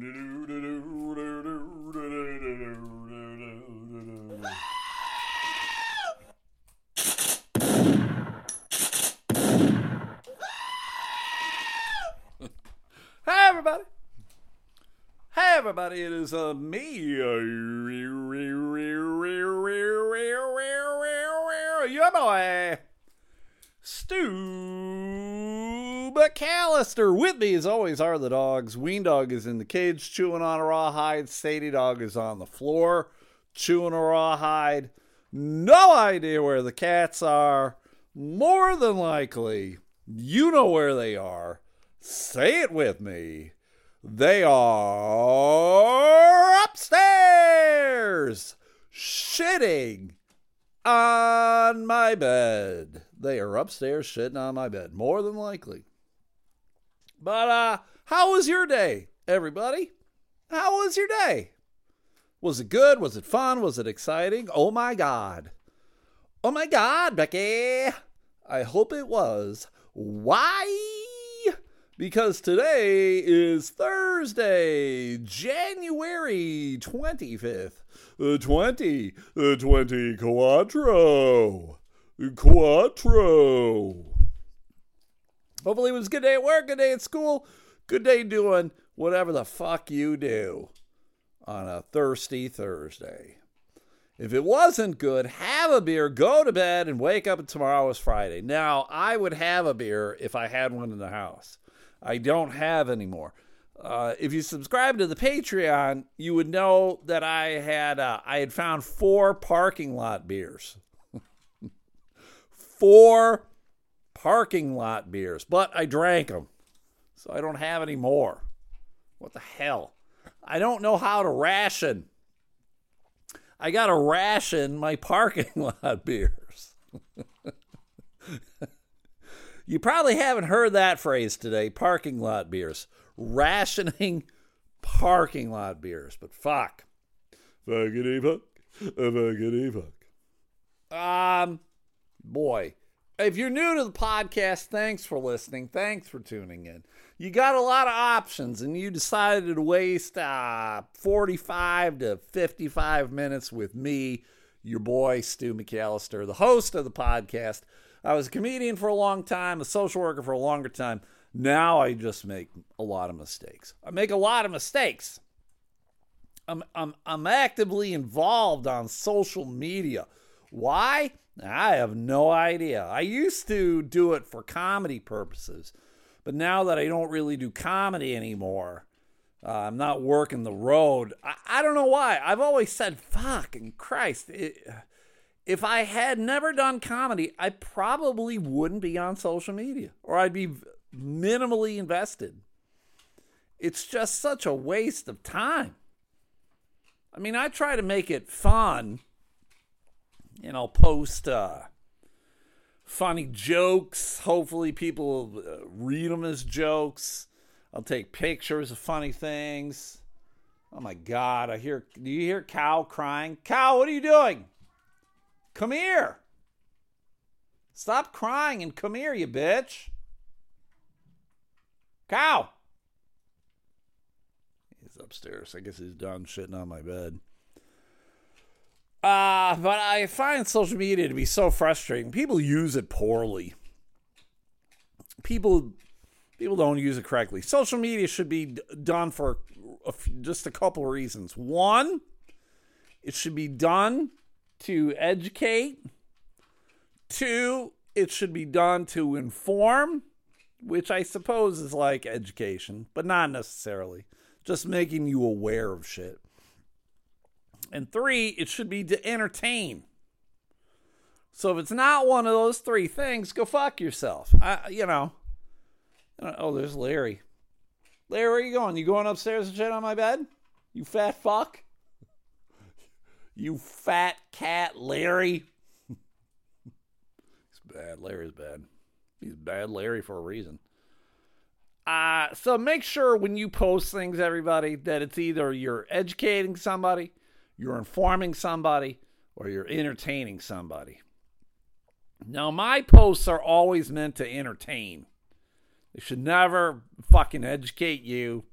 Hey everybody! Hey everybody! It is uh, me, your boy, Stu McAllister. With me, as always, are the dogs. Ween Dog is in the cage chewing on a rawhide. Sadie Dog is on the floor chewing a rawhide. No idea where the cats are. More than likely, you know where they are. Say it with me. They are upstairs, shitting on my bed. They are upstairs shitting on my bed, more than likely. But uh, how was your day, everybody? How was your day? Was it good? Was it fun? Was it exciting? Oh my god. Oh my god, Becky. I hope it was. Why? Because today is Thursday, January 25th. The 20, the 20 Quattro. Quattro. Hopefully it was a good day at work, good day at school, good day doing whatever the fuck you do on a thirsty Thursday. If it wasn't good, have a beer, go to bed, and wake up and tomorrow is Friday. Now, I would have a beer if I had one in the house. I don't have anymore. Uh, if you subscribe to the Patreon, you would know that I had uh, I had found four parking lot beers, four parking lot beers, but I drank them, so I don't have any more. What the hell? I don't know how to ration. I got to ration my parking lot beers. You probably haven't heard that phrase today parking lot beers. Rationing parking lot beers. But fuck. Fuckity fuck. Fuckity fuck. Um, boy. If you're new to the podcast, thanks for listening. Thanks for tuning in. You got a lot of options, and you decided to waste uh, 45 to 55 minutes with me, your boy, Stu McAllister, the host of the podcast. I was a comedian for a long time, a social worker for a longer time. Now I just make a lot of mistakes. I make a lot of mistakes. I'm, I'm, I'm actively involved on social media. Why? I have no idea. I used to do it for comedy purposes, but now that I don't really do comedy anymore, uh, I'm not working the road. I, I don't know why. I've always said, fucking Christ. It, if I had never done comedy, I probably wouldn't be on social media or I'd be minimally invested. It's just such a waste of time. I mean, I try to make it fun. You know, post uh, funny jokes. Hopefully, people will uh, read them as jokes. I'll take pictures of funny things. Oh my God! I hear. Do you hear cow crying? Cow, what are you doing? Come here. Stop crying and come here, you bitch. Cow. He's upstairs. I guess he's done shitting on my bed. Uh, but I find social media to be so frustrating. People use it poorly. People people don't use it correctly. Social media should be done for just a couple of reasons. One, it should be done to educate. Two, it should be done to inform, which I suppose is like education, but not necessarily. Just making you aware of shit. And three, it should be to entertain. So if it's not one of those three things, go fuck yourself. I, you know. Oh, there's Larry. Larry, where are you going? You going upstairs and shit on my bed? You fat fuck? You fat cat, Larry. He's bad. Larry's bad. He's bad Larry for a reason. Uh, so make sure when you post things, everybody, that it's either you're educating somebody, you're informing somebody, or you're entertaining somebody. Now, my posts are always meant to entertain. They should never fucking educate you.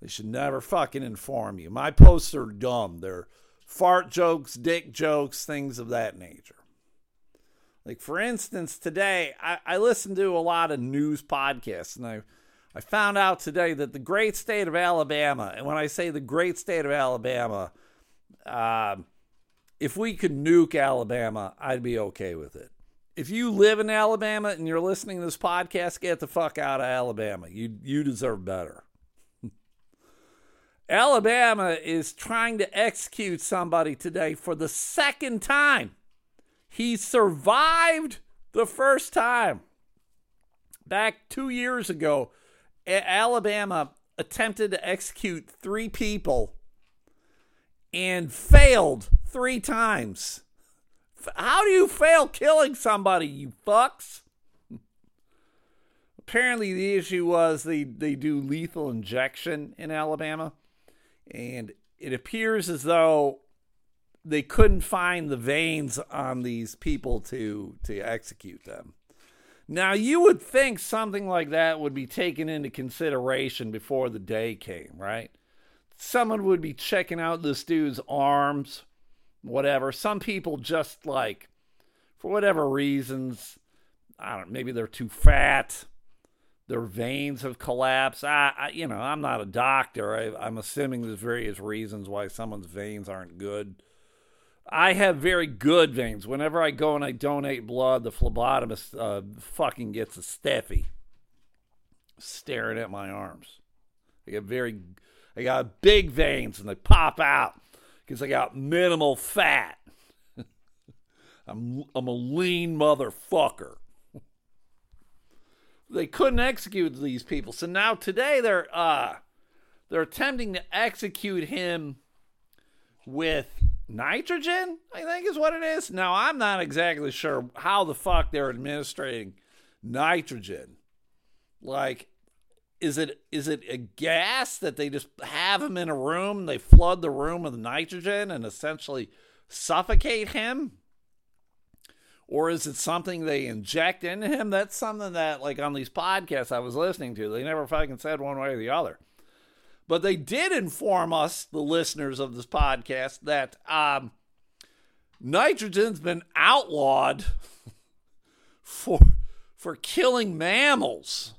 They should never fucking inform you. My posts are dumb. They're fart jokes, dick jokes, things of that nature. Like, for instance, today I, I listened to a lot of news podcasts, and I, I found out today that the great state of Alabama, and when I say the great state of Alabama, uh, if we could nuke Alabama, I'd be okay with it. If you live in Alabama and you're listening to this podcast, get the fuck out of Alabama. You you deserve better. Alabama is trying to execute somebody today for the second time. He survived the first time. Back two years ago, Alabama attempted to execute three people and failed three times. How do you fail killing somebody, you fucks? Apparently, the issue was they, they do lethal injection in Alabama, and it appears as though they couldn't find the veins on these people to to execute them. Now you would think something like that would be taken into consideration before the day came, right? Someone would be checking out this dude's arms, whatever. Some people just like for whatever reasons, I don't know, maybe they're too fat, their veins have collapsed. I, I you know, I'm not a doctor. I, I'm assuming there's various reasons why someone's veins aren't good I have very good veins. Whenever I go and I donate blood, the phlebotomist uh, fucking gets a steffi staring at my arms. I get very, I got big veins and they pop out because I got minimal fat. I'm, I'm a lean motherfucker. they couldn't execute these people, so now today they're uh, they're attempting to execute him with nitrogen, I think is what it is. Now, I'm not exactly sure how the fuck they're administering nitrogen. Like, is it is it a gas that they just have him in a room, they flood the room with nitrogen and essentially suffocate him? Or is it something they inject into him? That's something that, like on these podcasts I was listening to, they never fucking said one way or the other. But they did inform us, the listeners of this podcast, that um, nitrogen's been outlawed for for killing mammals.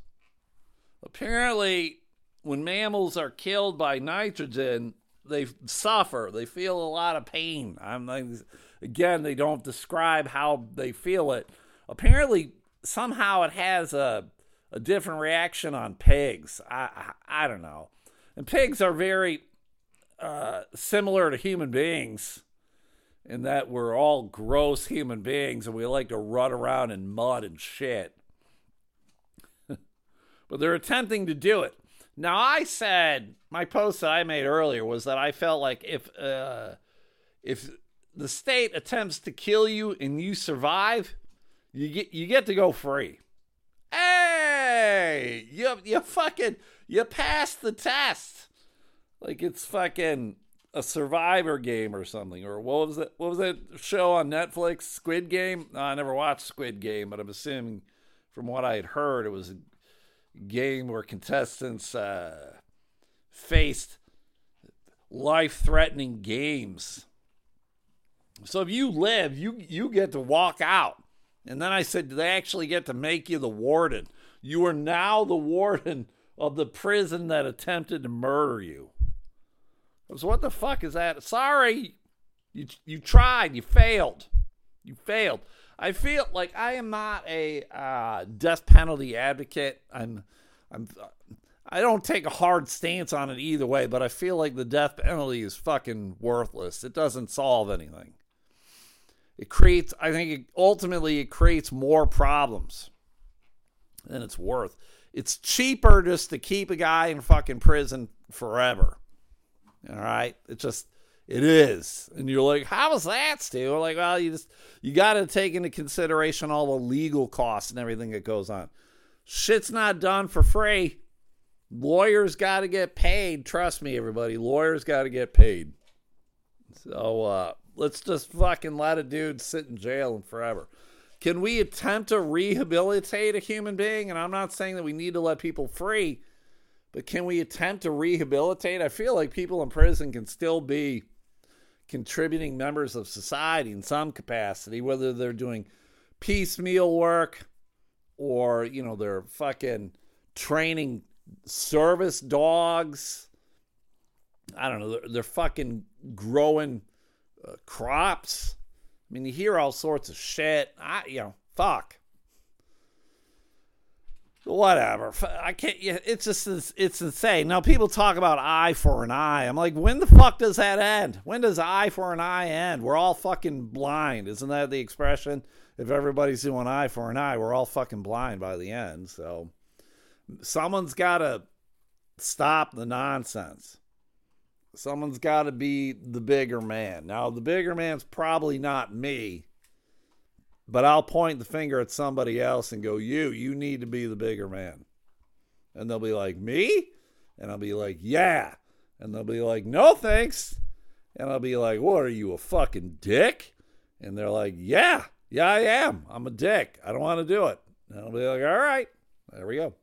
Apparently, when mammals are killed by nitrogen, they suffer. They feel a lot of pain. I'm like, again, they don't describe how they feel it. Apparently, somehow it has a a different reaction on pigs. I I, I don't know. And pigs are very uh, similar to human beings in that we're all gross human beings and we like to run around in mud and shit. But they're attempting to do it. Now, I said my post that I made earlier was that I felt like if uh, if the state attempts to kill you and you survive, you get you get to go free. Hey, you you fucking you passed the test. Like it's fucking a survivor game or something. Or what was it? What was that show on Netflix? Squid Game? I never watched Squid Game, but I'm assuming from what I had heard, it was game where contestants uh, faced life-threatening games. So if you live, you you get to walk out. And then I said, do they actually get to make you the warden? You are now the warden of the prison that attempted to murder you. So what the fuck is that? Sorry, you you tried, you failed, you failed. I feel like I am not a uh, death penalty advocate. I'm I'm I don't take a hard stance on it either way, but I feel like the death penalty is fucking worthless. It doesn't solve anything. It creates, I think, it, ultimately, it creates more problems than it's worth. It's cheaper just to keep a guy in fucking prison forever. All right. It just, it is. And you're like, how is that, Stu? We're like, well, you just, you got to take into consideration all the legal costs and everything that goes on. Shit's not done for free. Lawyers got to get paid. Trust me, everybody. Lawyers got to get paid. So, uh, let's just fucking let a dude sit in jail and forever. Can we attempt to rehabilitate a human being? And I'm not saying that we need to let people free, But can we attempt to rehabilitate? I feel like people in prison can still be contributing members of society in some capacity, whether they're doing piecemeal work or, you know, they're fucking training service dogs. I don't know. They're, they're fucking growing uh, crops. I mean, you hear all sorts of shit. I, you know, fuck. Whatever. I can't. It's just it's insane. Now people talk about eye for an eye. I'm like, when the fuck does that end? When does eye for an eye end? We're all fucking blind. Isn't that the expression? If everybody's doing eye for an eye, we're all fucking blind by the end. So someone's got to stop the nonsense. Someone's got to be the bigger man. Now, the bigger man's probably not me, but I'll point the finger at somebody else and go, You, you need to be the bigger man. And they'll be like, Me? And I'll be like, Yeah. And they'll be like, No, thanks. And I'll be like, What are you, a fucking dick? And they're like, Yeah, yeah, I am. I'm a dick. I don't want to do it. And I'll be like, All right, there we go.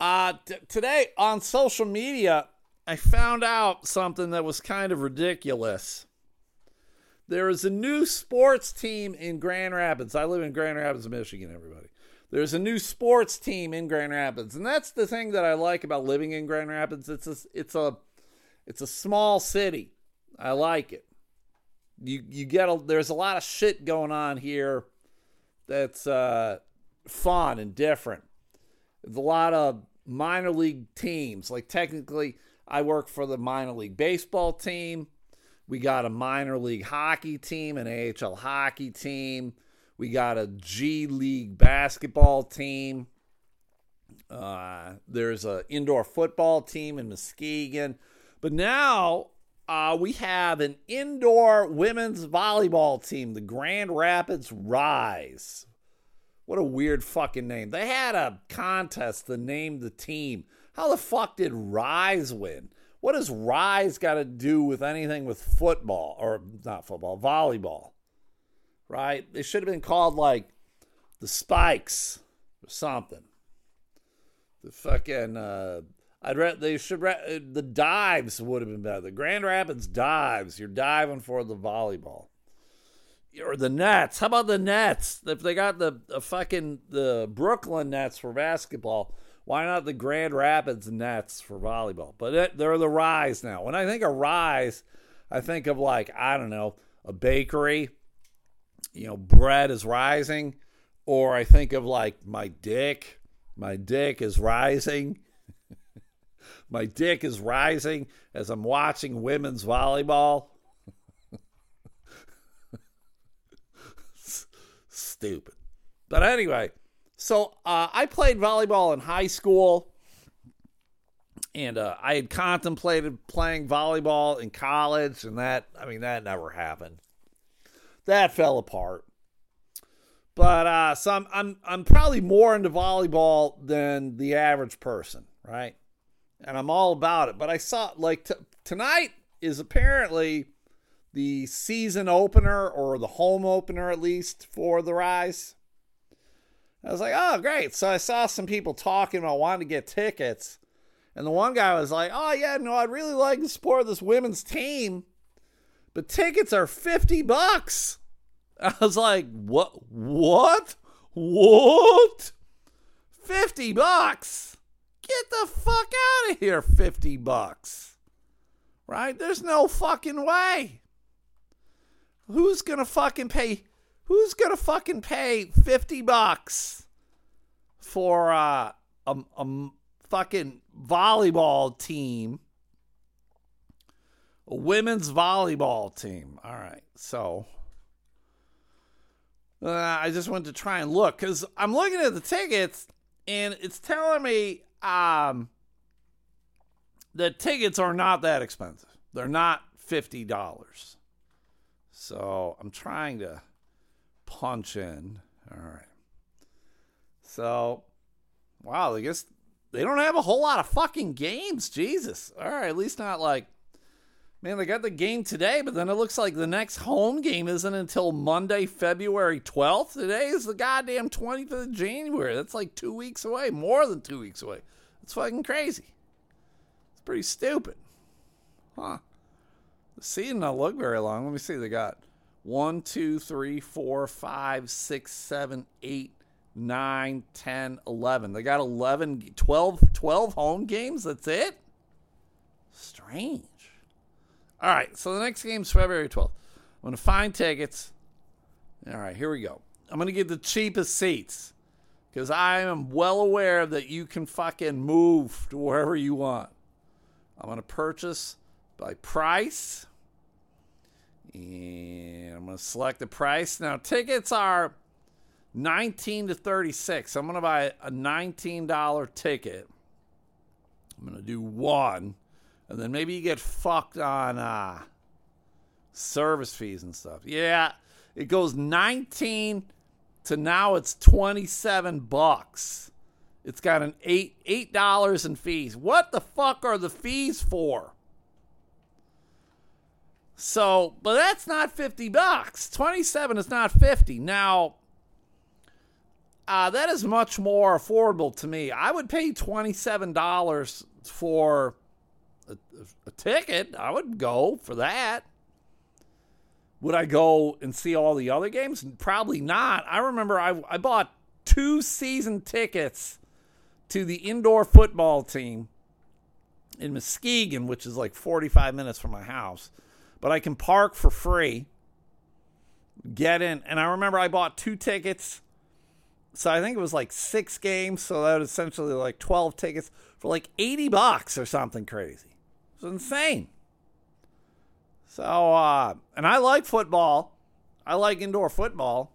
Uh, t- today on social media, I found out something that was kind of ridiculous. There is a new sports team in Grand Rapids. I live in Grand Rapids, Michigan, everybody. There's a new sports team in Grand Rapids. And that's the thing that I like about living in Grand Rapids. It's a it's a it's a small city. I like it. You you get a there's a lot of shit going on here that's uh fun and different. There's a lot of minor league teams. Like technically, I work for the minor league baseball team. We got a minor league hockey team, an AHL hockey team. We got a G League basketball team. Uh, there's an indoor football team in Muskegon. But now uh, we have an indoor women's volleyball team, the Grand Rapids Rise. What a weird fucking name. They had a contest to name the team. How the fuck did Rise win? What does Rise got to do with anything with football or not football, volleyball? Right? They should have been called like the Spikes or something. The fucking uh I'd read they should the dives would have been better. The Grand Rapids dives. You're diving for the volleyball or the Nets. How about the Nets? If they got the, the fucking the Brooklyn Nets for basketball, why not the Grand Rapids Nets for volleyball? But it, they're the Rise now. When I think of Rise, I think of like I don't know a bakery. You know, bread is rising, or I think of like my dick. My dick is rising. my dick is rising as I'm watching women's volleyball. stupid. But anyway, so uh, I played volleyball in high school, and uh, I had contemplated playing volleyball in college, and that I mean that never happened. That fell apart. But uh, so I'm, I'm I'm probably more into volleyball than the average person, right? And I'm all about it. But I saw like t- tonight is apparently the season opener or the home opener at least for the Rise. I was like, oh, great. So I saw some people talking about wanting to get tickets. And the one guy was like, oh, yeah, no, I'd really like to support this women's team, but tickets are 50 bucks. I was like, what? What? What? 50 bucks? Get the fuck out of here, 50 bucks. Right? There's no fucking way. Who's gonna fucking pay? Who's gonna fucking pay fifty bucks for uh, a a fucking volleyball team? A women's volleyball team. All right, so uh, I just went to try and look because I'm looking at the tickets and it's telling me um, the tickets are not that expensive. They're not fifty dollars. So I'm trying to punch in. All right. So, wow, I guess they don't have a whole lot of fucking games. Jesus. All right, at least not like Man, they got the game today, but then it looks like the next home game isn't until Monday, February 12th. Today is the goddamn 20th of January. That's like two weeks away, more than two weeks away. It's fucking crazy. It's pretty stupid. Huh. The season don't look very long. Let me see. They got one, two, three, four, five, six, seven, eight, nine, 10, 11. They got 11, 12, 12 home games. That's it? Strange. All right, so the next game's February 12th. I'm going to find tickets. All right, here we go. I'm going to get the cheapest seats because I am well aware that you can fucking move to wherever you want. I'm going to purchase by price. And I'm going to select the price. Now, tickets are 19 to 36. I'm going to buy a $19 ticket. I'm going to do one and then maybe you get fucked on uh, service fees and stuff. Yeah, it goes 19 to now it's 27 bucks. It's got an eight eight dollars in fees. What the fuck are the fees for? So, but that's not 50 bucks. 27 is not 50. Now, uh, that is much more affordable to me. I would pay $27 for a, a ticket, I would go for that. Would I go and see all the other games? Probably not. I remember I, I bought two season tickets to the indoor football team in Muskegon, which is like 45 minutes from my house. But I can park for free, get in. And I remember I bought two tickets. So I think it was like six games. So that was essentially like 12 tickets for like 80 bucks or something crazy. It's insane. So, uh, and I like football. I like indoor football.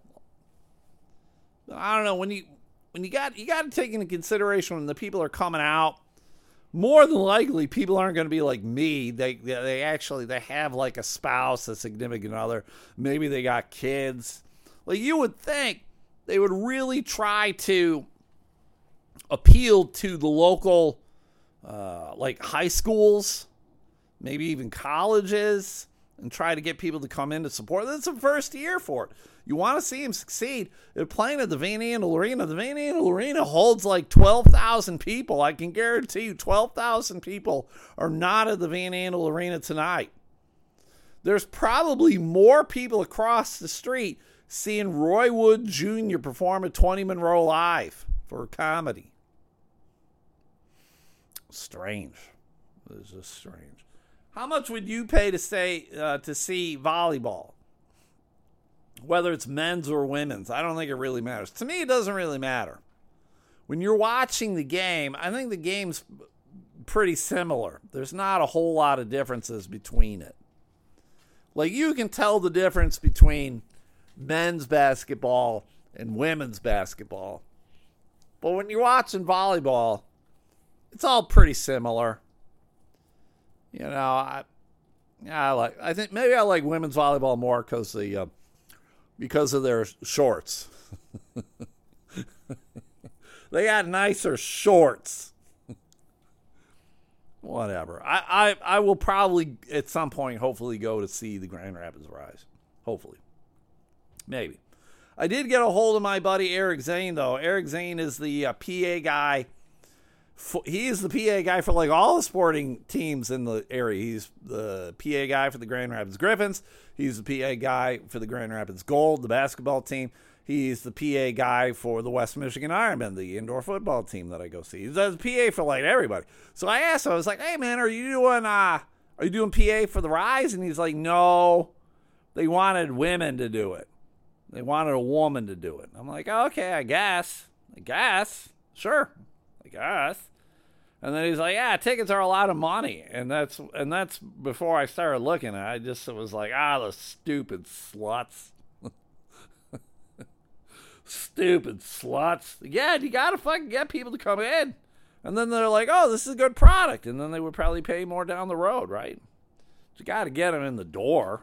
I don't know when you when you got you got to take into consideration when the people are coming out. More than likely, people aren't going to be like me. They they actually they have like a spouse, a significant other. Maybe they got kids. Like you would think they would really try to appeal to the local, uh, like high schools maybe even colleges, and try to get people to come in to support. This is the first year for it. You want to see him succeed. They're playing at the Van Andel Arena. The Van Andel Arena holds like 12,000 people. I can guarantee you 12,000 people are not at the Van Andel Arena tonight. There's probably more people across the street seeing Roy Wood Jr. perform at 20 Monroe Live for a comedy. Strange. This is strange. How much would you pay to say uh, to see volleyball? Whether it's men's or women's, I don't think it really matters. To me, it doesn't really matter. When you're watching the game, I think the game's pretty similar. There's not a whole lot of differences between it. Like you can tell the difference between men's basketball and women's basketball. But when you're watching volleyball, it's all pretty similar. You know, I, I like. I think maybe I like women's volleyball more because the uh, because of their shorts. they got nicer shorts. Whatever. I, I I will probably at some point hopefully go to see the Grand Rapids Rise. Hopefully. Maybe. I did get a hold of my buddy Eric Zane though. Eric Zane is the uh, PA guy he's the PA guy for like all the sporting teams in the area. He's the PA guy for the Grand Rapids Griffins. He's the PA guy for the Grand Rapids Gold, the basketball team. He's the PA guy for the West Michigan Ironmen, the indoor football team that I go see. He's the PA for like everybody. So I asked him, I was like, "Hey man, are you doing uh are you doing PA for the Rise?" And he's like, "No, they wanted women to do it. They wanted a woman to do it." I'm like, "Okay, I guess. I guess. Sure. I guess." And then he's like, "Yeah, tickets are a lot of money," and that's and that's before I started looking. At I just was like, "Ah, the stupid sluts." stupid sluts. Yeah, you gotta fucking get people to come in. And then they're like, oh, this is a good product. And then they would probably pay more down the road, right? You gotta get them in the door.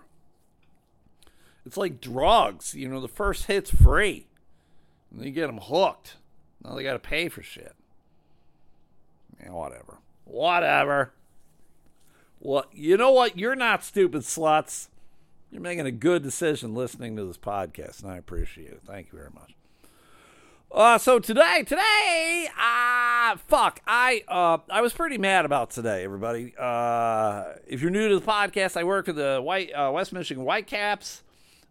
It's like drugs. You know, the first hit's free. And then you get them hooked. Now they gotta pay for shit. Yeah, whatever. Whatever. Well, you know what? You're not stupid sluts. You're making a good decision listening to this podcast, and I appreciate it. Thank you very much. Uh, so today, today, ah, uh, fuck, I, uh, I was pretty mad about today, everybody. Uh, if you're new to the podcast, I work for the White uh, West Michigan Whitecaps.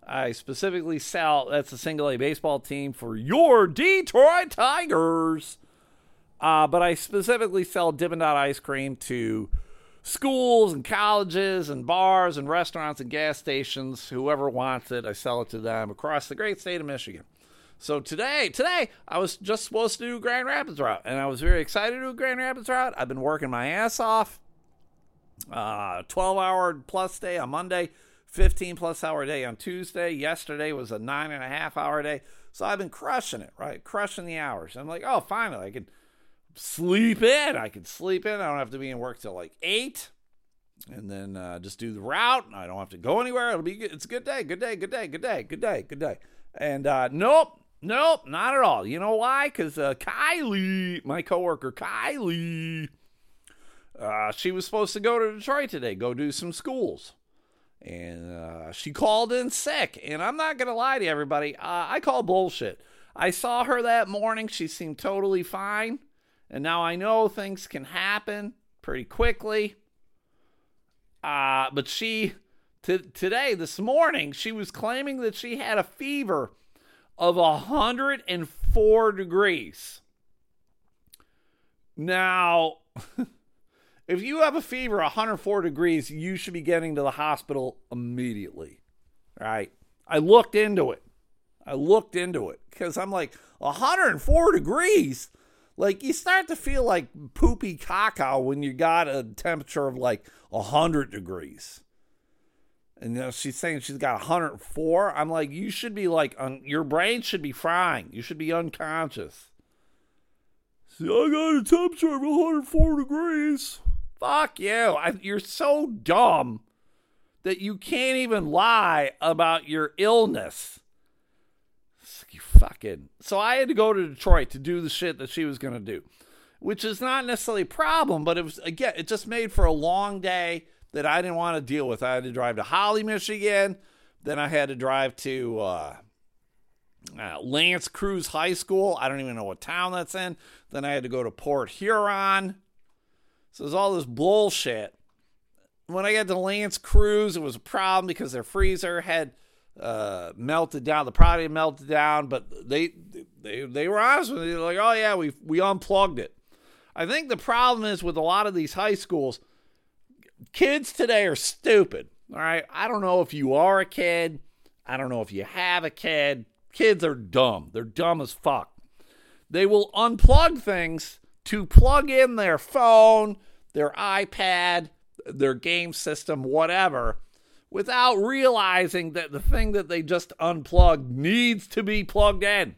I specifically sell. That's a single A baseball team for your Detroit Tigers. Uh, but I specifically sell Dippin' Dot ice cream to schools and colleges and bars and restaurants and gas stations. Whoever wants it, I sell it to them across the great state of Michigan. So today, today I was just supposed to do Grand Rapids route, and I was very excited to do Grand Rapids route. I've been working my ass off. Uh, 12 hour plus day on Monday, 15 plus hour day on Tuesday. Yesterday was a nine and a half hour day. So I've been crushing it, right? Crushing the hours. I'm like, oh, finally, I can sleep in. I can sleep in. I don't have to be in work till like eight, and then uh, just do the route. I don't have to go anywhere. It'll be. Good. It's a good day. Good day. Good day. Good day. Good day. Good day. And uh, nope, Nope, not at all. You know why? Because uh, Kylie, my coworker Kylie, uh, she was supposed to go to Detroit today, go do some schools. And uh, she called in sick. And I'm not going to lie to everybody. Uh, I call bullshit. I saw her that morning. She seemed totally fine. And now I know things can happen pretty quickly. Uh, but she, t- today, this morning, she was claiming that she had a fever of 104 degrees. Now, if you have a fever 104 degrees, you should be getting to the hospital immediately. Right? I looked into it. I looked into it because I'm like 104 degrees. Like you start to feel like poopy caca when you got a temperature of like 100 degrees and you know, she's saying she's got 104. I'm like, you should be like, un- your brain should be frying. You should be unconscious. See, I got a temperature of 104 degrees. Fuck you. I, you're so dumb that you can't even lie about your illness. Fucking. So I had to go to Detroit to do the shit that she was going to do, which is not necessarily a problem, but it was, again, it just made for a long day that I didn't want to deal with. I had to drive to Holly, Michigan. Then I had to drive to uh, uh, L'Anse Creuse High School. I don't even know what town that's in. Then I had to go to Port Huron. So there's all this bullshit. When I got to L'Anse Creuse, it was a problem because their freezer had uh, melted down. The product melted down, but they they they were honest with me. They're like, "Oh yeah, we we unplugged it." I think the problem is with a lot of these high schools kids today are stupid. All right. I don't know if you are a kid. I don't know if you have a kid. Kids are dumb. They're dumb as fuck. They will unplug things to plug in their phone, their iPad, their game system, whatever, without realizing that the thing that they just unplugged needs to be plugged in.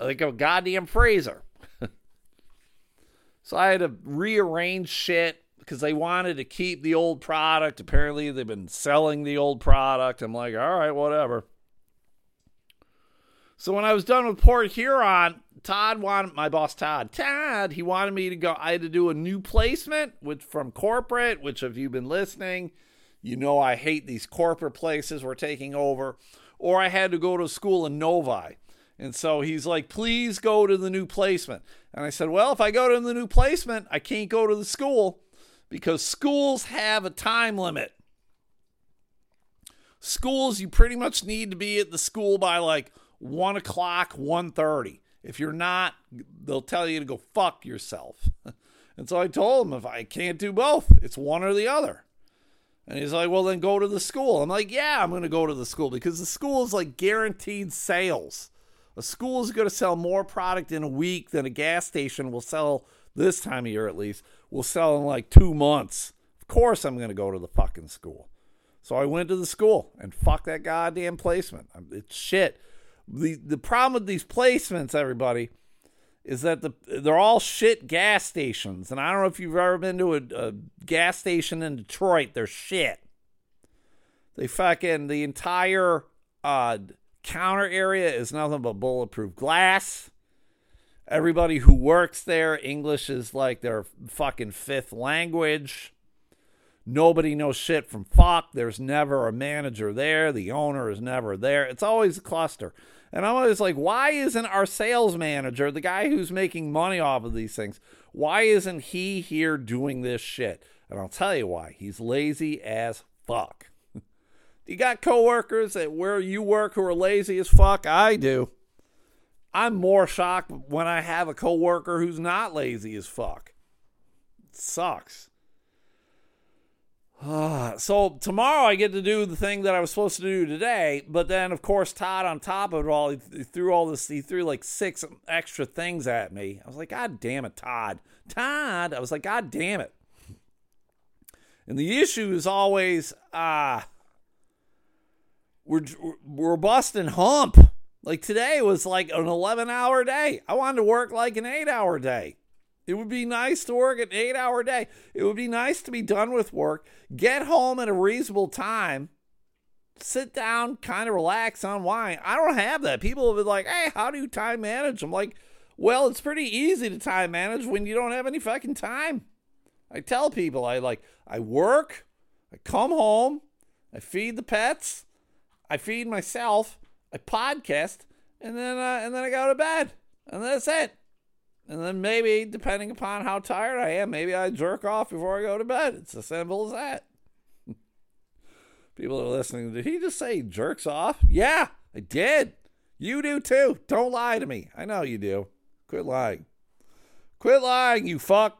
Like a goddamn freezer. so I had to rearrange shit because they wanted to keep the old product. Apparently, they've been selling the old product. I'm like, all right, whatever. So when I was done with Port Huron, Todd wanted my boss Todd. Todd, he wanted me to go. I had to do a new placement with from corporate. Which, if you've been listening, you know I hate these corporate places we're taking over. Or I had to go to school in Novi. And so he's like, please go to the new placement. And I said, well, if I go to the new placement, I can't go to the school because schools have a time limit. Schools, you pretty much need to be at the school by like one o'clock, 1.30. If you're not, they'll tell you to go fuck yourself. and so I told him if I can't do both, it's one or the other. And he's like, well, then go to the school. I'm like, yeah, I'm going to go to the school because the school is like guaranteed sales. A school is going to sell more product in a week than a gas station will sell this time of year at least, will sell in like two months. Of course, I'm going to go to the fucking school. So I went to the school and fuck that goddamn placement. It's shit. The the problem with these placements, everybody, is that the they're all shit gas stations. And I don't know if you've ever been to a, a gas station in Detroit. They're shit. They fucking the entire uh, counter area is nothing but bulletproof glass. Everybody who works there, English is like their fucking fifth language. Nobody knows shit from fuck. There's never a manager there. The owner is never there. It's always a cluster. And I'm always like, why isn't our sales manager, the guy who's making money off of these things, why isn't he here doing this shit? And I'll tell you why. He's lazy as fuck. you got coworkers at where you work who are lazy as fuck? I do. I'm more shocked when I have a coworker who's not lazy as fuck. It sucks. Uh, so tomorrow I get to do the thing that I was supposed to do today, but then of course Todd on top of it all, he, threw all this, he threw like six extra things at me. I was like, God damn it, Todd, Todd. I was like, God damn it. And the issue is always, uh, we're we're busting hump. Like today was like an 11 hour day. I wanted to work like an eight hour day. It would be nice to work an eight hour day. It would be nice to be done with work, get home at a reasonable time, sit down, kind of relax, unwind. I don't have that. People have been like, hey, how do you time manage? I'm like, well, it's pretty easy to time manage when you don't have any fucking time. I tell people, I like, I work, I come home, I feed the pets, I feed myself, I podcast, and then uh, and then I go to bed, and that's it. And then maybe, depending upon how tired I am, maybe I jerk off before I go to bed. It's as simple as that. People are listening. Did he just say jerks off? Yeah, I did. You do too. Don't lie to me. I know you do. Quit lying. Quit lying, you fuck.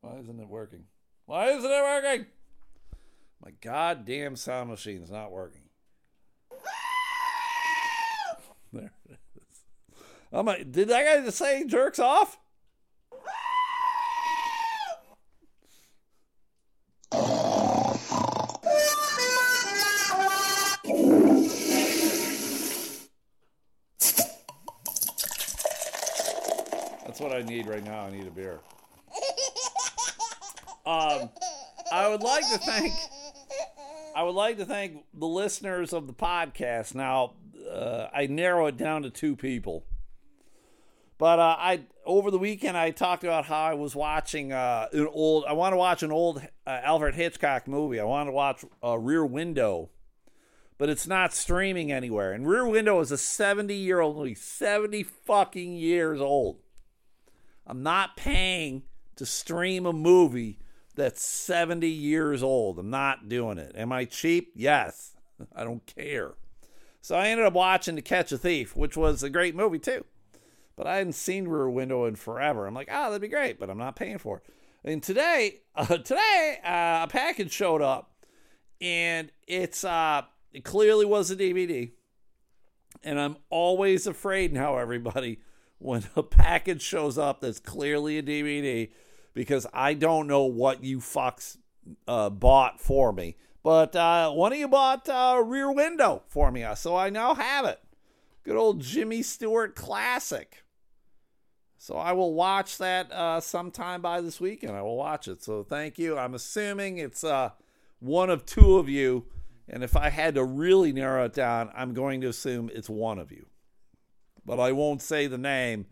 Why isn't it working? Why isn't it working? My goddamn sound machine is not working. There it is. I'm like, did that guy just say jerks off? That's what I need right now. I need a beer. Um, I would like to thank I would like to thank the listeners of the podcast. Now, uh, I narrow it down to two people. But uh, I over the weekend I talked about how I was watching uh, an old. I want to watch an old uh, Alfred Hitchcock movie. I want to watch uh, Rear Window, but it's not streaming anywhere. And Rear Window is a seventy-year-old movie, seventy fucking years old. I'm not paying to stream a movie that's 70 years old. I'm not doing it. Am I cheap? Yes. I don't care. So I ended up watching To Catch a Thief, which was a great movie too. But I hadn't seen Rear Window in forever. I'm like, oh, that'd be great, but I'm not paying for it. And today, uh, today, uh, a package showed up, and it's uh, it clearly was a DVD. And I'm always afraid now, everybody, when a package shows up that's clearly a DVD because I don't know what you fucks uh, bought for me. But uh, one of you bought uh, Rear Window for me, uh, so I now have it. Good old Jimmy Stewart classic. So I will watch that uh, sometime by this weekend. I will watch it. So thank you. I'm assuming it's uh, one of two of you. And if I had to really narrow it down, I'm going to assume it's one of you. But I won't say the name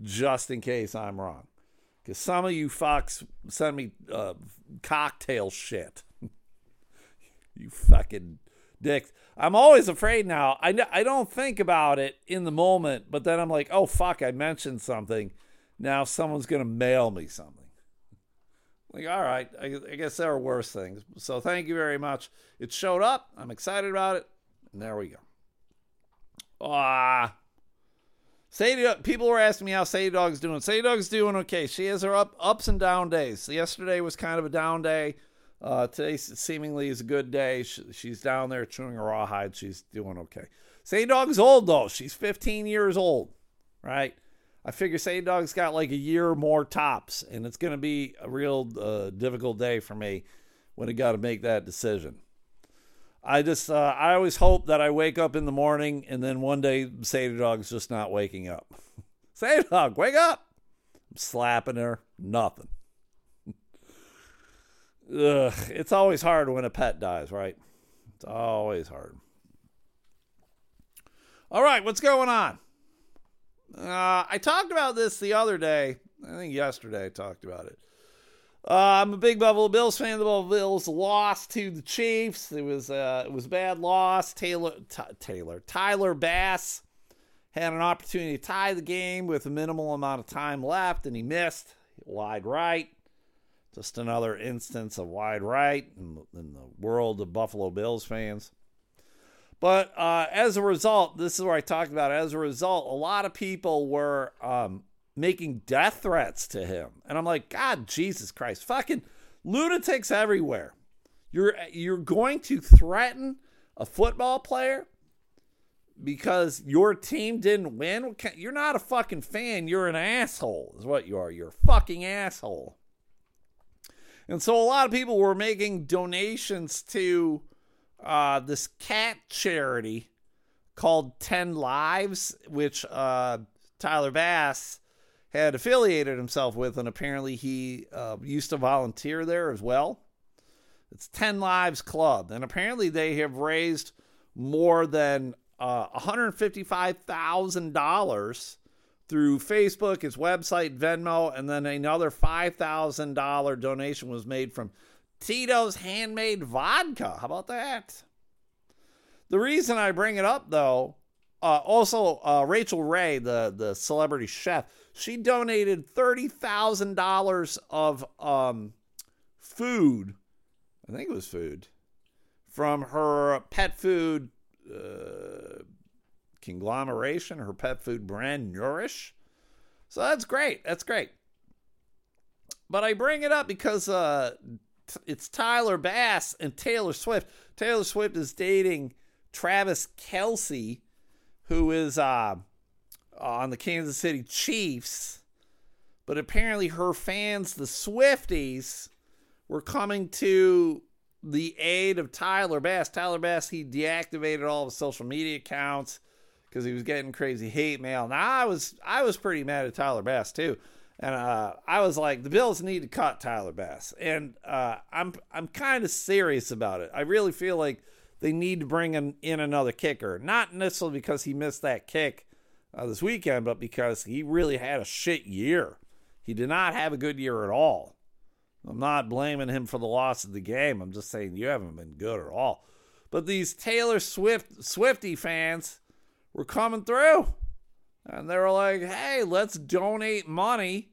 just in case I'm wrong. Because some of you fucks send me uh, cocktail shit. you fucking dicks. I'm always afraid now. I, I don't think about it in the moment, but then I'm like, oh, fuck, I mentioned something. Now someone's going to mail me something. Like, all right, I, I guess there are worse things. So thank you very much. It showed up. I'm excited about it. And there we go. Ah. Sadie, people were asking me how Sadie Dog's doing. Sadie Dog's doing okay. She has her up ups and down days. Yesterday was kind of a down day. Uh, today seemingly is a good day. She, she's down there chewing rawhide. She's doing okay. Sadie Dog's old though. She's 15 years old, right? I figure Sadie Dog's got like a year more tops, and it's going to be a real uh, difficult day for me when I got to make that decision. I just uh, I always hope that I wake up in the morning and then one day Sadie Dog's just not waking up. Sadie Dog, wake up! I'm slapping her, nothing. Ugh, it's always hard when a pet dies, right? It's always hard. All right, what's going on? Uh, I talked about this the other day. I think yesterday I talked about it. Uh, I'm a big Buffalo Bills fan. The Buffalo Bills lost to the Chiefs. It was uh, it was a bad loss. Taylor T- Taylor Tyler Bass had an opportunity to tie the game with a minimal amount of time left, and he missed wide right. Just another instance of wide right in, in the world of Buffalo Bills fans. But uh, as a result, this is where I talked about. As a result, a lot of people were um, making death threats to him. And I'm like, God, Jesus Christ, fucking lunatics everywhere. You're you're going to threaten a football player because your team didn't win. You're not a fucking fan. You're an asshole. Is what you are. You're a fucking asshole. And so a lot of people were making donations to uh, this cat charity called 10 Lives, which uh, Tyler Bass had affiliated himself with, and apparently he uh, used to volunteer there as well. It's 10 Lives Club, and apparently they have raised more than uh, $155,000 through Facebook, his website, Venmo, and then another $5,000 donation was made from Tito's Handmade Vodka. How about that? The reason I bring it up, though, uh, also uh, Rachael Ray, the the celebrity chef, she donated thirty thousand dollars of um, food. I think it was food from her pet food uh, conglomeration, her pet food brand, Nutrish. So that's great. That's great. But I bring it up because uh, t- it's Tyler Bass and Taylor Swift. Taylor Swift is dating Travis Kelce, who is uh, on the Kansas City Chiefs. But apparently, her fans, the Swifties, were coming to the aid of Tyler Bass. Tyler Bass, he deactivated all of his social media accounts because he was getting crazy hate mail. Now I was I was pretty mad at Tyler Bass too, and uh, I was like, the Bills need to cut Tyler Bass, and uh, I'm I'm kind of serious about it. I really feel like they need to bring in, in another kicker, not necessarily because he missed that kick uh, this weekend, but because he really had a shit year. He did not have a good year at all. I'm not blaming him for the loss of the game. I'm just saying you haven't been good at all. But these Taylor Swift Swifty fans were coming through. And they were like, hey, let's donate money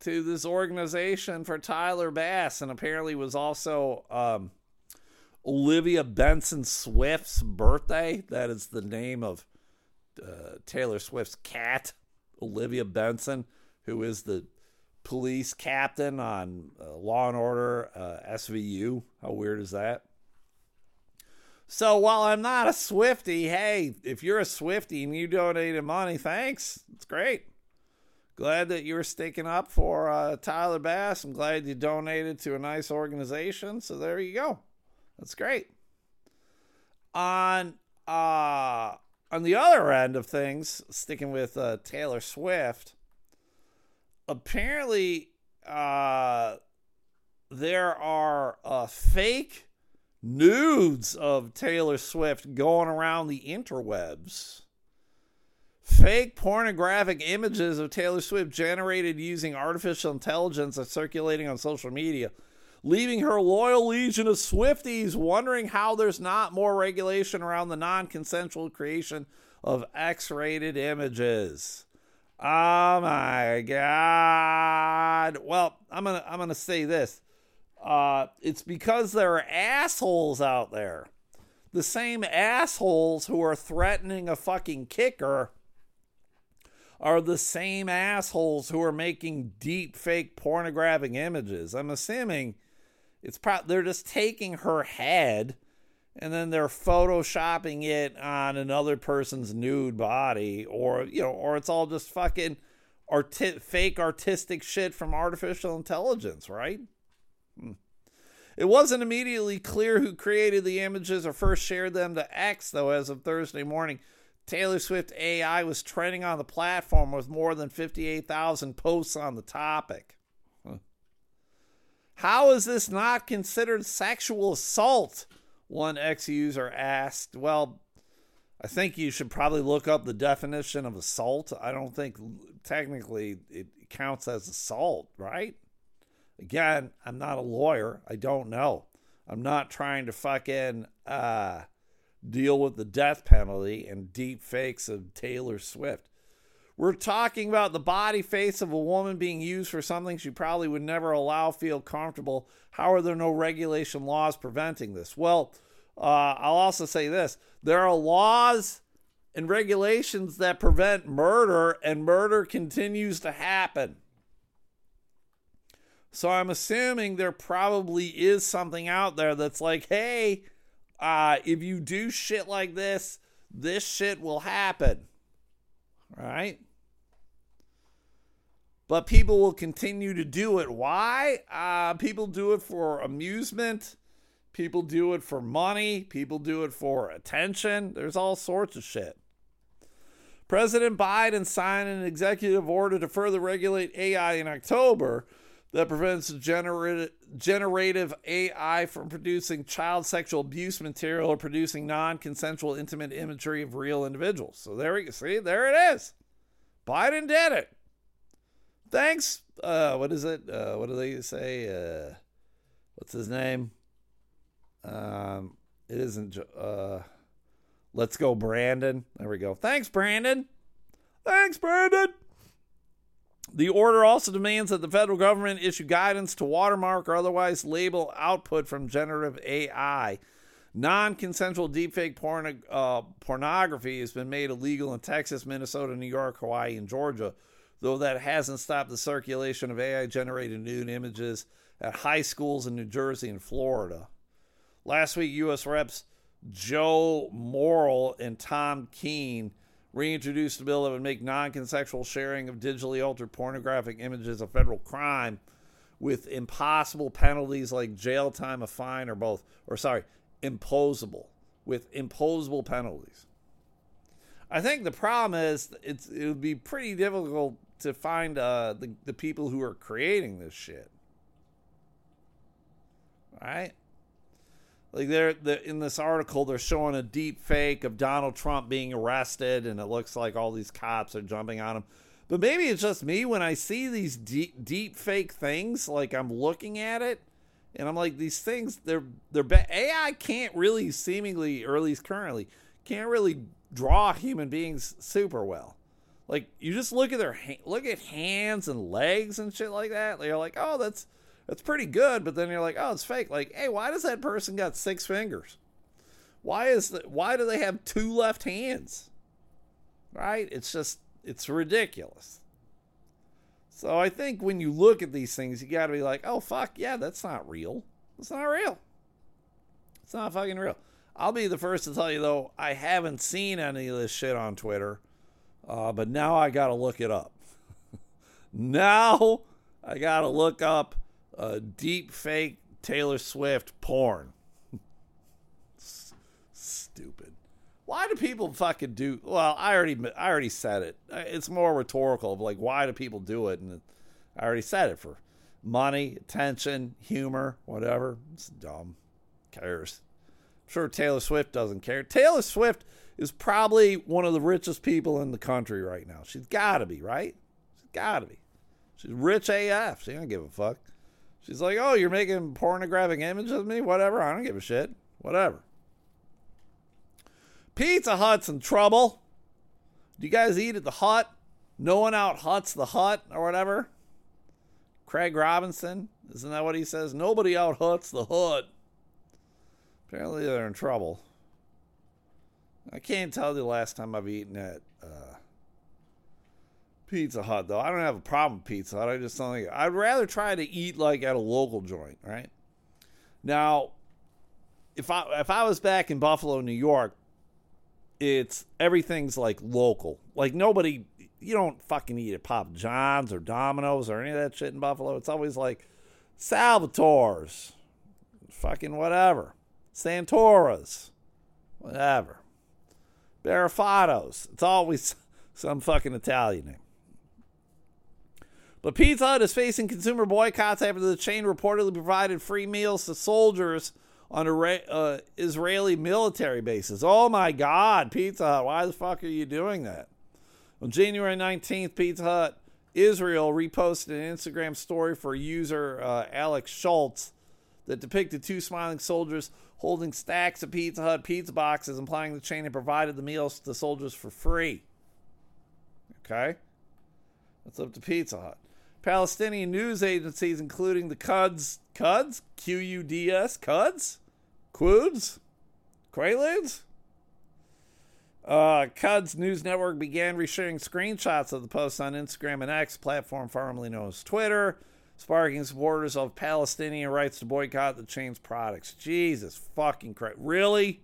to this organization for Tyler Bass. And apparently was also um, Olivia Benson Swift's birthday. That is the name of uh, Taylor Swift's cat, Olivia Benson, who is the police captain on uh, Law and Order uh, SVU. How weird is that? So while I'm not a Swifty, hey, if you're a Swifty and you donated money, thanks. It's great. Glad that you were sticking up for uh, Tyler Bass. I'm glad you donated to a nice organization. So there you go. That's great. On uh, on the other end of things, sticking with uh, Taylor Swift, apparently uh, there are uh, fake nudes of Taylor Swift going around the interwebs. Fake pornographic images of Taylor Swift generated using artificial intelligence are circulating on social media, leaving her loyal legion of Swifties wondering how there's not more regulation around the non consensual creation of X rated images. Oh my god. Well, I'm going to I'm going to say this. Uh it's because there are assholes out there. The same assholes who are threatening a fucking kicker are the same assholes who are making deep fake pornographic images. I'm assuming it's pro- they're just taking her head and then they're photoshopping it on another person's nude body or you know or it's all just fucking arti- fake artistic shit from artificial intelligence right hmm. It wasn't immediately clear who created the images or first shared them to x though as of thursday morning taylor swift ai was trending on the platform with more than 58000 posts on the topic huh. how is this not considered sexual assault one ex user asked, Well, I think you should probably look up the definition of assault. I don't think technically it counts as assault, right? Again, I'm not a lawyer. I don't know. I'm not trying to fucking uh, deal with the death penalty and deep fakes of Taylor Swift. We're talking about the body face of a woman being used for something she probably would never allow feel comfortable. How are there no regulation laws preventing this? Well, uh, I'll also say this there are laws and regulations that prevent murder, and murder continues to happen. So I'm assuming there probably is something out there that's like, hey, uh, if you do shit like this, this shit will happen. Right? But people will continue to do it. Why? Uh, people do it for amusement. People do it for money. People do it for attention. There's all sorts of shit. President Biden signed an executive order to further regulate AI in October that prevents generative AI from producing child sexual abuse material or producing non consensual intimate imagery of real individuals. So there we. See, there it is. Biden did it. Thanks. Uh, what is it? Uh, what do they say? Uh, what's his name? Um, it isn't. Uh, let's go, Brandon. There we go. Thanks, Brandon. Thanks, Brandon. The order also demands that the federal government issue guidance to watermark or otherwise label output from generative AI. Non consensual deepfake uh, pornography has been made illegal in Texas, Minnesota, New York, Hawaii, and Georgia, though that hasn't stopped the circulation of AI generated nude images at high schools in New Jersey and Florida. Last week, U.S. Reps Joe Morelle and Tom Kean reintroduced a bill that would make non consensual sharing of digitally altered pornographic images a federal crime with impossible penalties like jail time, a fine, or both. Or, sorry, imposable, with imposable penalties. I think the problem is it's, it would be pretty difficult to find uh, the, the people who are creating this shit. Right? Like they're, they're, in this article they're showing a deep fake of donald trump being arrested and it looks like all these cops are jumping on him. But maybe it's just me when i see these deep deep fake things like i'm looking at it and i'm like these things they're they're ai can't really seemingly or at least currently can't really draw human beings super well. Like you just look at their look at hands and legs and shit like that They're like oh that's it's pretty good, but then you're like, oh, it's fake. Like, hey, why does that person got six fingers? Why is that? Why do they have two left hands? Right? It's just it's ridiculous. So I think when you look at these things, you got to be like, oh fuck, yeah, that's not real. It's not real. It's not fucking real. I'll be the first to tell you though, I haven't seen any of this shit on Twitter, uh, but now I got to look it up. now I got to look up uh, deep fake Taylor Swift porn. Stupid. Why do people fucking do? Well, I already I already said it. It's more rhetorical of like why do people do it? And I already said it for money, attention, humor, whatever. It's dumb. Cares. Sure Taylor Swift doesn't care. Taylor Swift is probably one of the richest people in the country right now. She's got to be, right? She's got to be. She's rich AF. She don't give a fuck. She's like, "Oh, you're making pornographic images of me? Whatever. I don't give a shit. Whatever." Pizza Hut's in trouble. Do you guys eat at the Hut? No one out Huts the Hut or whatever. Craig Robinson, isn't that what he says? Nobody out Huts the Hut. Apparently, they're in trouble. I can't tell the last time I've eaten at uh, Pizza Hut though. I don't have a problem with Pizza Hut. I just don't think I'd rather try to eat like at a local joint, right? Now, if I if I was back in Buffalo, New York, it's everything's like local. Like nobody you don't fucking eat at Papa John's or Domino's or any of that shit in Buffalo. It's always like Salvatore's, fucking whatever, Santora's, whatever, Barafatos. It's always some fucking Italian name. But Pizza Hut is facing consumer boycotts after the chain reportedly provided free meals to soldiers on uh, Israeli military bases. Oh my God, Pizza Hut, why the fuck are you doing that? On January 19th, Pizza Hut Israel reposted an Instagram story for user uh, Alex Schultz that depicted two smiling soldiers holding stacks of Pizza Hut pizza boxes, implying the chain had provided the meals to the soldiers for free. Okay? That's up to Pizza Hut. Palestinian news agencies, including the Quds, Quds, Q U D S, Quds, Quds, Quaaludes. Uh, News Network began resharing screenshots of the posts on Instagram and X, platform formerly known as Twitter, sparking supporters of Palestinian rights to boycott the chain's products. Jesus fucking Christ. Really?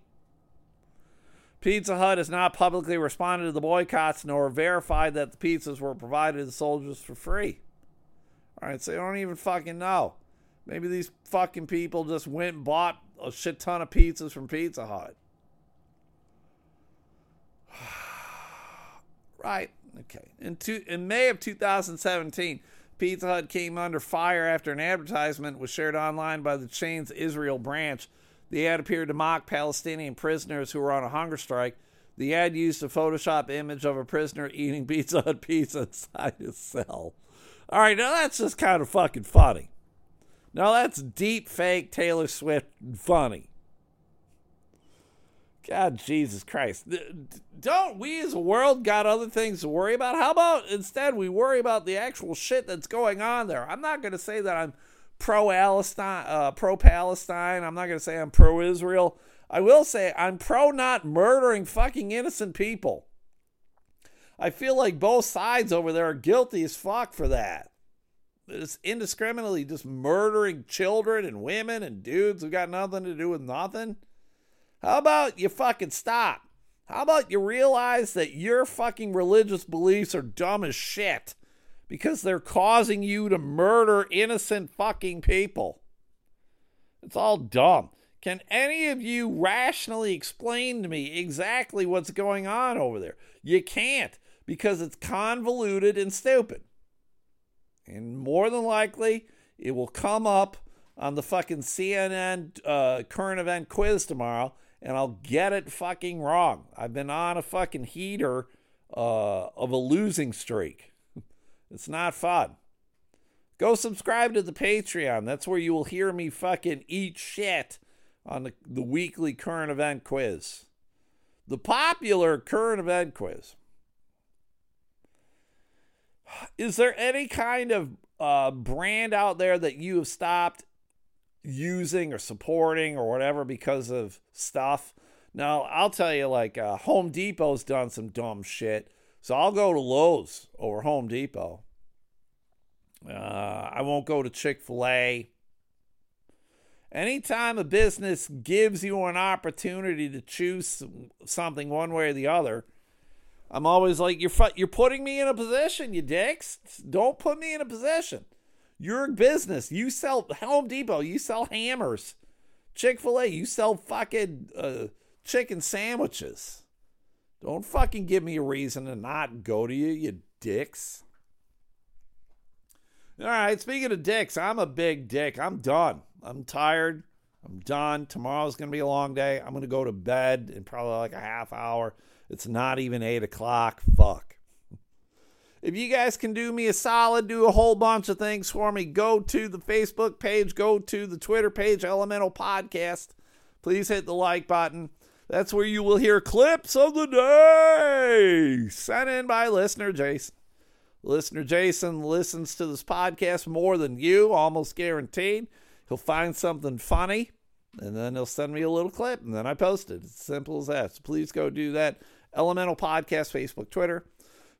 Pizza Hut has not publicly responded to the boycotts nor verified that the pizzas were provided to soldiers for free. All right, so you don't even fucking know. Maybe these fucking people just went and bought a shit ton of pizzas from Pizza Hut. right. Okay. In, two, in May of 2017, Pizza Hut came under fire after an advertisement was shared online by the chain's Israel branch. The ad appeared to mock Palestinian prisoners who were on a hunger strike. The ad used a Photoshop image of a prisoner eating Pizza Hut pizza inside his cell. All right, now that's just kind of fucking funny. Now that's deep fake Taylor Swift funny. God, Jesus Christ. Don't we as a world got other things to worry about? How about instead we worry about the actual shit that's going on there? I'm not going to say that I'm pro Palestine, uh, pro Palestine. I'm not going to say I'm pro Israel. I will say I'm pro not murdering fucking innocent people. I feel like both sides over there are guilty as fuck for that. It's indiscriminately just murdering children and women and dudes who got nothing to do with nothing. How about you fucking stop? How about you realize that your fucking religious beliefs are dumb as shit because they're causing you to murder innocent fucking people? It's all dumb. Can any of you rationally explain to me exactly what's going on over there? You can't because it's convoluted and stupid. And more than likely, it will come up on the fucking CNN uh, current event quiz tomorrow and I'll get it fucking wrong. I've been on a fucking heater uh, of a losing streak. it's not fun. Go subscribe to the Patreon. That's where you will hear me fucking eat shit on the, the weekly current event quiz. The popular current event quiz. Is there any kind of uh, brand out there that you have stopped using or supporting or whatever because of stuff. Now, I'll tell you, like, uh, Home Depot's done some dumb shit. So I'll go to Lowe's over Home Depot. Uh, I won't go to Chick fil A. Anytime a business gives you an opportunity to choose something one way or the other, I'm always like, you're, you're putting me in a position, you dicks. Don't put me in a position. You're a business. You sell Home Depot. You sell hammers. Chick fil A. You sell fucking uh, chicken sandwiches. Don't fucking give me a reason to not go to you, you dicks. All right, speaking of dicks, I'm a big dick. I'm done. I'm tired. I'm done. Tomorrow's going to be a long day. I'm going to go to bed in probably like a half hour. It's not even 8 o'clock. Fuck. If you guys can do me a solid, do a whole bunch of things for me, go to the Facebook page, go to the Twitter page, Elemental Podcast. Please hit the like button. That's where you will hear clips of the day sent in by listener Jason. Listener Jason listens to this podcast more than you, almost guaranteed. He'll find something funny, and then he'll send me a little clip, and then I post it. It's simple as that. So please go do that. Elemental Podcast, Facebook, Twitter.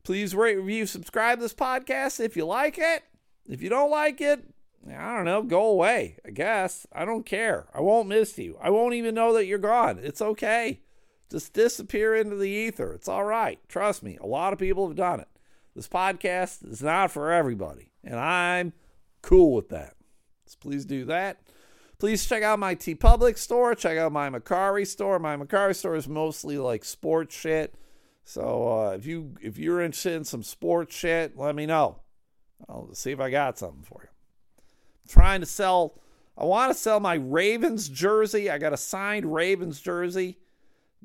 Please rate, review, subscribe this podcast if you like it. If you don't like it, I don't know, go away, I guess. I don't care. I won't miss you. I won't even know that you're gone. It's okay. Just disappear into the ether. It's all right. Trust me, a lot of people have done it. This podcast is not for everybody, and I'm cool with that. So please do that. Please check out my TeePublic store. Check out my Mercari store. My Mercari store is mostly like sports shit so uh, if you if you're interested in some sports shit, let me know. I'll see if I got something for you. I'm trying to sell. I want to sell my Ravens jersey. I got a signed Ravens jersey.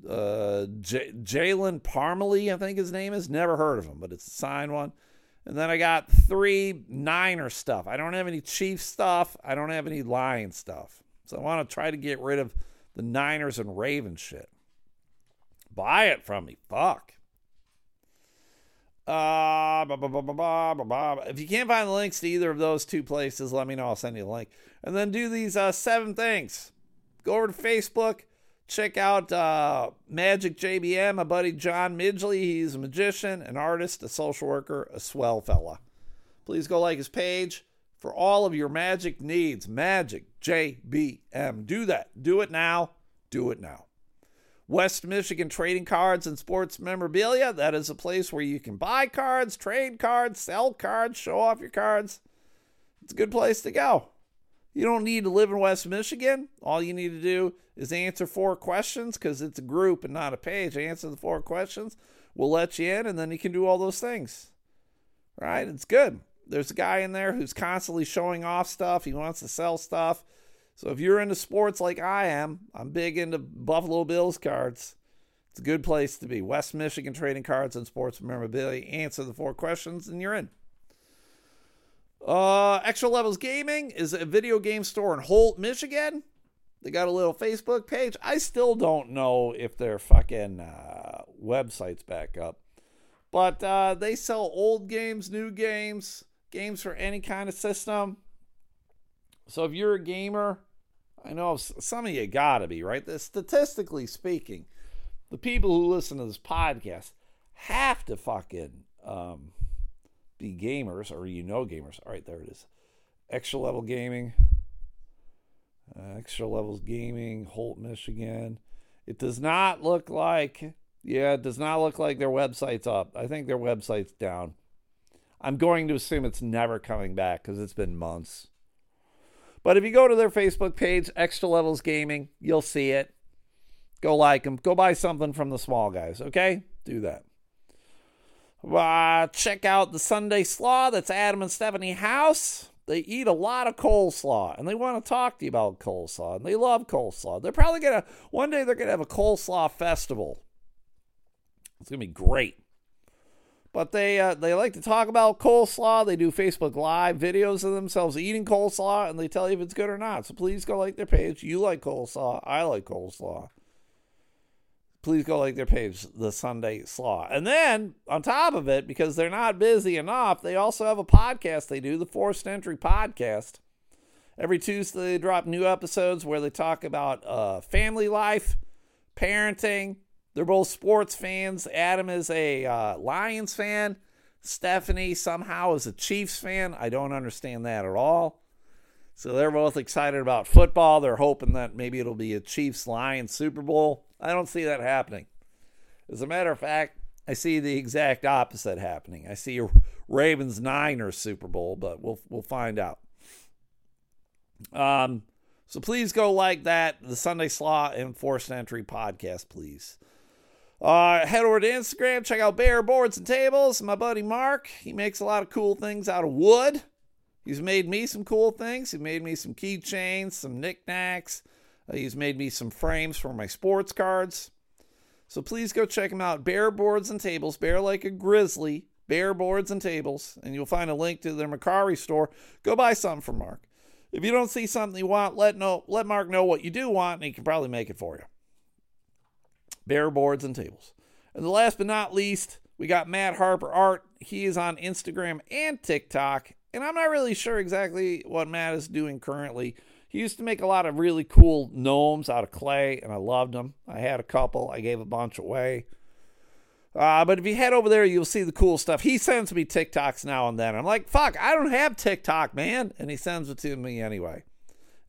Uh, J- Jalen Parmele, I think his name is. Never heard of him, but it's a signed one. And then I got three Niner stuff. I don't have any Chief stuff. I don't have any Lion stuff. So I want to try to get rid of the Niners and Ravens shit. Buy it from me. Fuck. Uh, if you can't find the links to either of those two places, let me know. I'll send you a link. And then do these uh, seven things. Go over to Facebook. Check out uh, Magic JBM, my buddy John Midgley. He's a magician, an artist, a social worker, a swell fella. Please go like his page for all of your magic needs. Magic JBM. Do that. Do it now. Do it now. West Michigan Trading Cards and Sports Memorabilia. That is a place where you can buy cards, trade cards, sell cards, show off your cards. It's a good place to go. You don't need to live in West Michigan. All you need to do is answer four questions because it's a group and not a page. Answer the four questions. We'll let you in, and then you can do all those things. Right? It's good. There's a guy in there who's constantly showing off stuff. He wants to sell stuff. So if you're into sports like I am, I'm big into Buffalo Bills cards. It's a good place to be. West Michigan Trading Cards and Sports Memorabilia. Answer the four questions and you're in. Uh, Extra Levels Gaming is a video game store in Holt, Michigan. They got a little Facebook page. I still don't know if their fucking uh, website's back up. But uh, they sell old games, new games, games for any kind of system. So if you're a gamer, I know some of you gotta be, right? Statistically speaking, the people who listen to this podcast have to fucking um, be gamers, or you know gamers. All right, there it is. Extra level gaming. Uh, extra levels gaming, Holt, Michigan. It does not look like, yeah, it does not look like their website's up. I think their website's down. I'm going to assume it's never coming back because it's been months. But if you go to their Facebook page, Extra Levels Gaming, you'll see it. Go like them. Go buy something from the small guys, okay? Do that. Uh, check out the Sunday Slaw. That's Adam and Stephanie House. They eat a lot of coleslaw and they want to talk to you about coleslaw and they love coleslaw. They're probably going to, one day they're going to have a coleslaw festival. It's going to be great. But they uh, they like to talk about coleslaw. They do Facebook Live videos of themselves eating coleslaw, and they tell you if it's good or not. So please go like their page. You like coleslaw. I like coleslaw. Please go like their page, the Sunday Slaw. And then on top of it, because they're not busy enough, they also have a podcast they do, the Forced Entry Podcast. Every Tuesday, they drop new episodes where they talk about uh, family life, parenting, they're both sports fans. Adam is a uh, Lions fan. Stephanie somehow is a Chiefs fan. I don't understand that at all. So they're both excited about football. They're hoping that maybe it'll be a Chiefs Lions Super Bowl. I don't see that happening. As a matter of fact, I see the exact opposite happening. I see a Ravens Niners Super Bowl, but we'll we'll find out. Um, so please go like that, the Sunday Slaw and Forced Entry podcast, please. Uh, head over to Instagram, check out Bear Boards and Tables. My buddy Mark, he makes a lot of cool things out of wood. He's made me some cool things. He made me some keychains, some knickknacks. Uh, he's made me some frames for my sports cards. So please go check him out. Bear Boards and Tables, bear like a grizzly, Bear Boards and Tables, and you'll find a link to their Mercari store. Go buy something from Mark. If you don't see something you want, let know let Mark know what you do want, and he can probably make it for you. Bear boards and tables. And the last but not least, we got Matt Harper Art. He is on Instagram and TikTok, and I'm not really sure exactly what Matt is doing currently. He used to make a lot of really cool gnomes out of clay, and I loved them. I had a couple, I gave a bunch away. Uh, but if you head over there, you'll see the cool stuff. He sends me TikToks now and then. I'm like, fuck, I don't have TikTok, man. And he sends it to me anyway.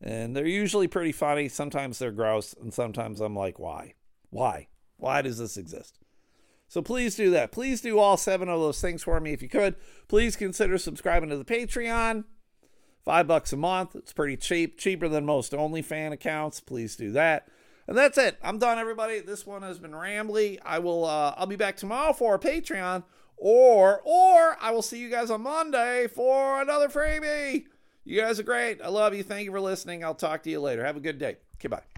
And they're usually pretty funny. Sometimes they're gross, and sometimes I'm like, why? Why? Why does this exist? So please do that. Please do all seven of those things for me if you could. Please consider subscribing to the Patreon. Five bucks a month. It's pretty cheap, cheaper than most OnlyFan accounts. Please do that. And that's it. I'm done, everybody. This one has been rambly. I will. Uh, I'll be back tomorrow for a Patreon, or or I will see you guys on Monday for another freebie. You guys are great. I love you. Thank you for listening. I'll talk to you later. Have a good day. Okay, bye.